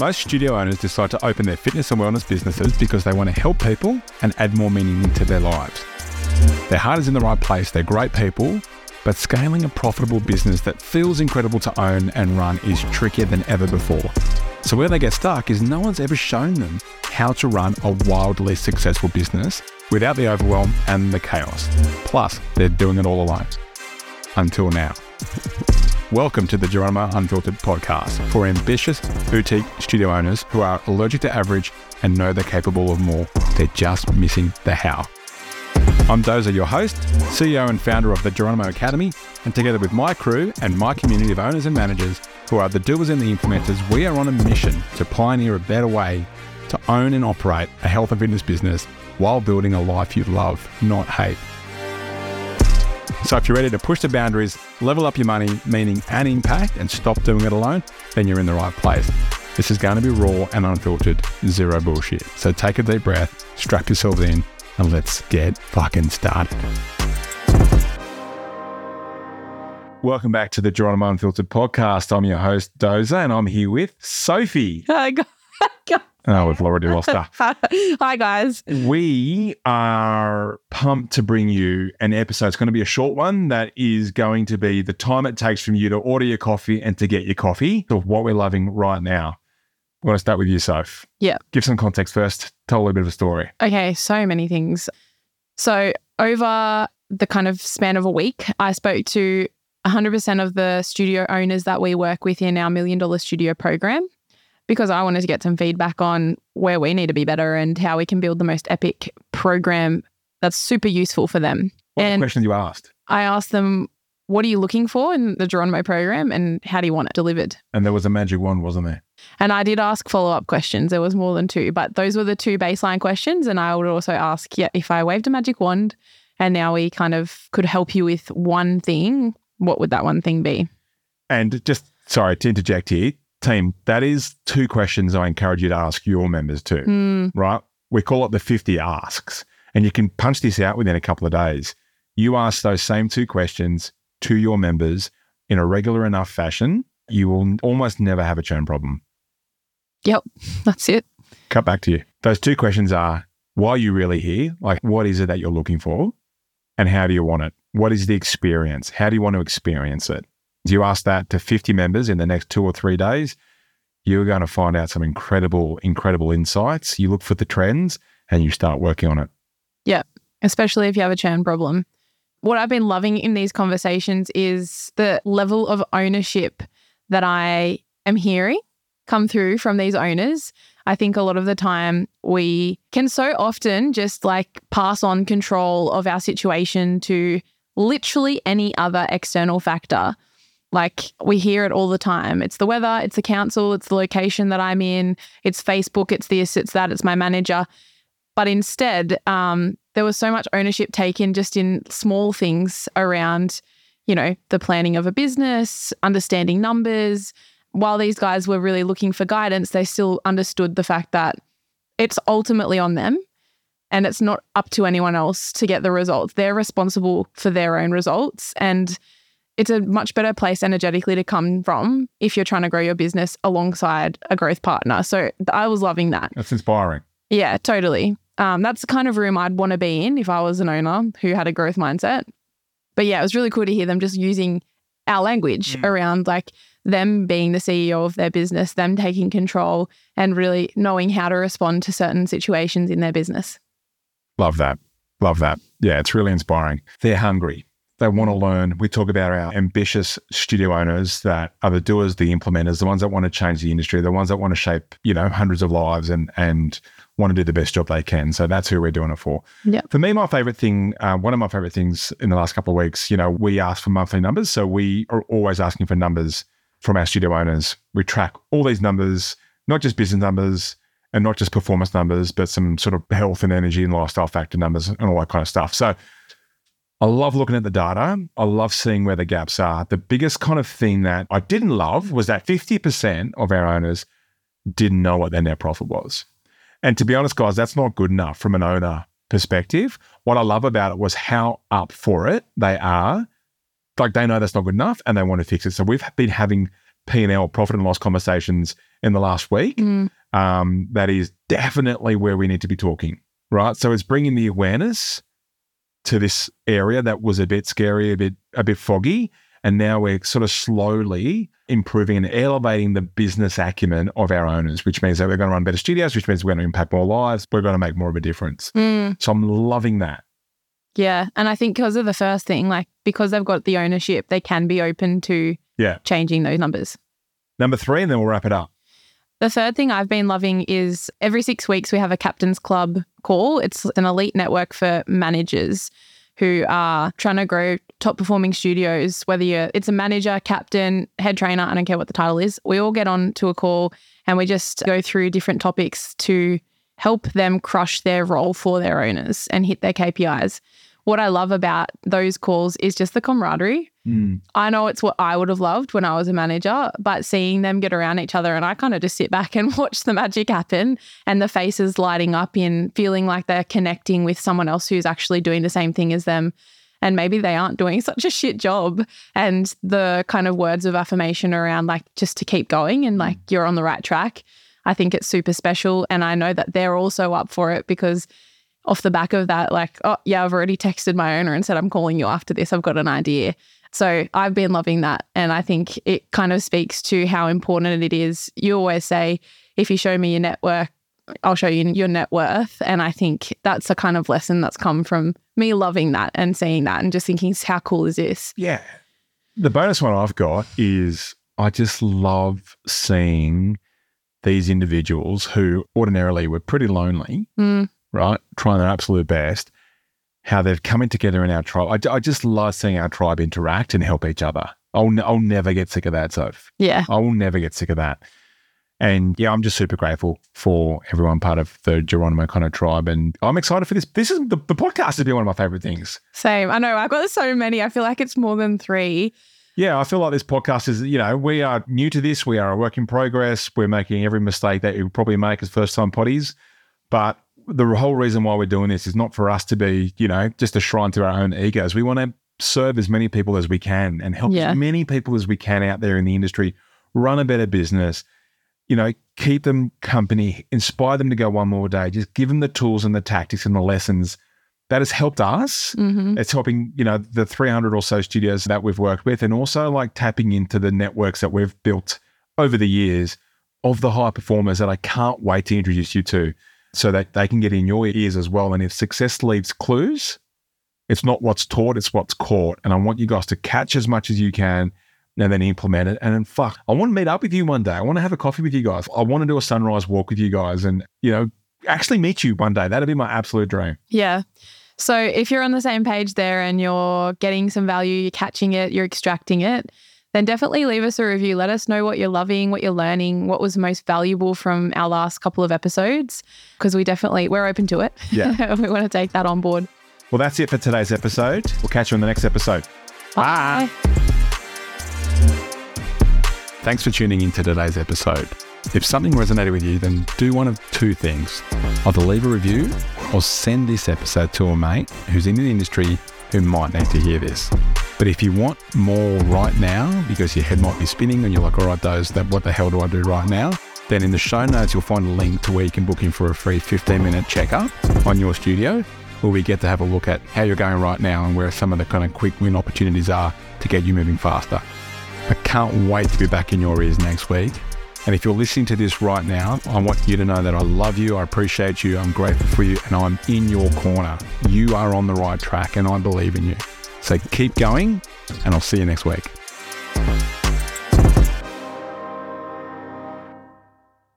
Most studio owners decide to open their fitness and wellness businesses because they want to help people and add more meaning into their lives. Their heart is in the right place, they're great people, but scaling a profitable business that feels incredible to own and run is trickier than ever before. So, where they get stuck is no one's ever shown them how to run a wildly successful business without the overwhelm and the chaos. Plus, they're doing it all alone. Until now. Welcome to the Geronimo Unfiltered podcast for ambitious boutique studio owners who are allergic to average and know they're capable of more. They're just missing the how. I'm Doza, your host, CEO and founder of the Geronimo Academy, and together with my crew and my community of owners and managers who are the doers and the implementers, we are on a mission to pioneer a better way to own and operate a health and fitness business while building a life you love, not hate. So if you're ready to push the boundaries, level up your money, meaning and impact, and stop doing it alone, then you're in the right place. This is going to be raw and unfiltered, zero bullshit. So take a deep breath, strap yourselves in, and let's get fucking started. Welcome back to the Geronimo Unfiltered podcast. I'm your host, Doza, and I'm here with Sophie. Hi, gu- Oh, we've already lost her. Hi, guys. We are pumped to bring you an episode. It's going to be a short one that is going to be the time it takes from you to order your coffee and to get your coffee of what we're loving right now. I want to start with you, Soph. Yeah. Give some context first. Tell a little bit of a story. Okay, so many things. So, over the kind of span of a week, I spoke to 100% of the studio owners that we work with in our Million Dollar Studio program because I wanted to get some feedback on where we need to be better and how we can build the most epic program that's super useful for them. What and questions you asked? I asked them, what are you looking for in the Geronimo program and how do you want it delivered? And there was a magic wand, wasn't there? And I did ask follow up questions. There was more than two, but those were the two baseline questions. And I would also ask, yeah, if I waved a magic wand and now we kind of could help you with one thing, what would that one thing be? And just sorry to interject here, team, that is two questions I encourage you to ask your members too, Mm, right? We call it the 50 asks, and you can punch this out within a couple of days. You ask those same two questions to your members in a regular enough fashion, you will almost never have a churn problem. yep, that's it. Cut back to you. Those two questions are why are you really here? Like, what is it that you're looking for? And how do you want it? What is the experience? How do you want to experience it? You ask that to 50 members in the next two or three days, you're going to find out some incredible, incredible insights. You look for the trends and you start working on it. Yeah, especially if you have a churn problem. What I've been loving in these conversations is the level of ownership that I am hearing come through from these owners. I think a lot of the time we can so often just like pass on control of our situation to literally any other external factor. Like we hear it all the time. It's the weather, it's the council, it's the location that I'm in, it's Facebook, it's this, it's that, it's my manager. But instead, um, there was so much ownership taken just in small things around, you know, the planning of a business, understanding numbers. While these guys were really looking for guidance, they still understood the fact that it's ultimately on them and it's not up to anyone else to get the results. They're responsible for their own results. And it's a much better place energetically to come from if you're trying to grow your business alongside a growth partner. So I was loving that. That's inspiring. Yeah, totally. Um, that's the kind of room I'd want to be in if I was an owner who had a growth mindset. But yeah, it was really cool to hear them just using our language Mm. around like them being the CEO of their business, them taking control and really knowing how to respond to certain situations in their business. Love that. Love that. Yeah, it's really inspiring. They're hungry. They want to learn. We talk about our ambitious studio owners that are the doers, the implementers, the ones that want to change the industry, the ones that want to shape, you know, hundreds of lives and and want to do the best job they can. So that's who we're doing it for. Yeah. For me, my favorite thing, uh, one of my favorite things in the last couple of weeks, you know, we ask for monthly numbers. So we are always asking for numbers from our studio owners. We track all these numbers, not just business numbers, and not just performance numbers, but some sort of health and energy and lifestyle factor numbers and all that kind of stuff. So I love looking at the data. I love seeing where the gaps are. The biggest kind of thing that I didn't love was that 50% of our owners didn't know what their net profit was. And to be honest, guys, that's not good enough from an owner perspective. What I love about it was how up for it they are. Like they know that's not good enough and they want to fix it. So we've been having P&L, profit and loss conversations in the last week, Mm. um, that is definitely where we need to be talking, right? So it's bringing the awareness to this area that was a bit scary, a bit a bit foggy, and now we're sort of slowly improving and elevating the business acumen of our owners, which means that we're going to run better studios, which means we're going to impact more lives, we're going to make more of a difference. Mm. So I'm loving that. Yeah. And I think because of the first thing, like because they've got the ownership, they can be open to Yeah. changing those numbers. Number three, and then we'll wrap it up. The third thing I've been loving is every six weeks we have a captain's club call. It's an elite network for managers who are trying to grow top performing studios, whether you're it's a manager, captain, head trainer, I don't care what the title is. We all get on to a call and we just go through different topics to help them crush their role for their owners and hit their KPIs. What I love about those calls is just the camaraderie. Hmm. I know it's what I would have loved when I was a manager, but seeing them get around each other and I kind of just sit back and watch the magic happen and the faces lighting up in feeling like they're connecting with someone else who's actually doing the same thing as them. And maybe they aren't doing such a shit job. And the kind of words of affirmation around like just to keep going and like hmm. you're on the right track. I think it's super special. And I know that they're also up for it because off the back of that, like, oh, yeah, I've already texted my owner and said, I'm calling you after this. I've got an idea. So I've been loving that. And I think it kind of speaks to how important it is. You always say, if you show me your network, I'll show you your net worth. And I think that's a kind of lesson that's come from me loving that and seeing that and just thinking, how cool is this? Yeah. The bonus one I've got is I just love seeing these individuals who ordinarily were pretty lonely, Mm, right? Trying their absolute best, how they're coming together in our tribe. I, I just love seeing our tribe interact and help each other. I'll, n- I'll never get sick of that, Soph. yeah. I will never get sick of that. And yeah, I'm just super grateful for everyone part of the Geronimo kind of tribe. And I'm excited for this. This is the, the podcast has been one of my favorite things. Same. I know. I've got so many. I feel like it's more than three. Yeah, I feel like this podcast is, you know, we are new to this. We are a work in progress. We're making every mistake that you probably make as first time potties. But the whole reason why we're doing this is not for us to be, you know, just a shrine to our own egos. We want to serve as many people as we can and help Yeah. as many people as we can out there in the industry run a better business, you know, keep them company, inspire them to go one more day, just give them the tools and the tactics and the lessons that has helped us hmm it's helping you know the 300 or so studios that we've worked with and also like tapping into the networks that we've built over the years of the high performers that i can't wait to introduce you to so that they can get in your ears as well. And if success leaves clues it's not what's taught it's what's caught. And i want you guys to catch as much as you can and then implement it. And then fuck i want to meet up with you one day. I want to have a coffee with you guys. I want to do a sunrise walk with you guys and you know actually meet you one day. That'd be my absolute dream. Yeah. So if you're on the same page there and you're getting some value, you're catching it, you're extracting it, then definitely leave us a review. Let us know what you're loving, what you're learning, what was most valuable from our last couple of episodes, because we definitely we're open to it. Yeah. we want to take that on board. Well, that's it for today's episode. We'll catch you on the next episode. Bye. Thanks for tuning in to today's episode. If something resonated with you, then do one of two things either leave a review or send this episode to a mate who's in the industry who might need to hear this. But if you want more right now, because your head might be spinning and you're like, all right, those, that, what the hell do I do right now? Then in the show notes, you'll find a link to where you can book in for a free 15 minute checkup on your studio, where we get to have a look at how you're going right now and where some of the kind of quick win opportunities are to get you moving faster. I can't wait to be back in your ears next week. And if you're listening to this right now, I want you to know that I love you, I appreciate you, I'm grateful for you, and I'm in your corner. You are on the right track, and I believe in you. So keep going, and I'll see you next week.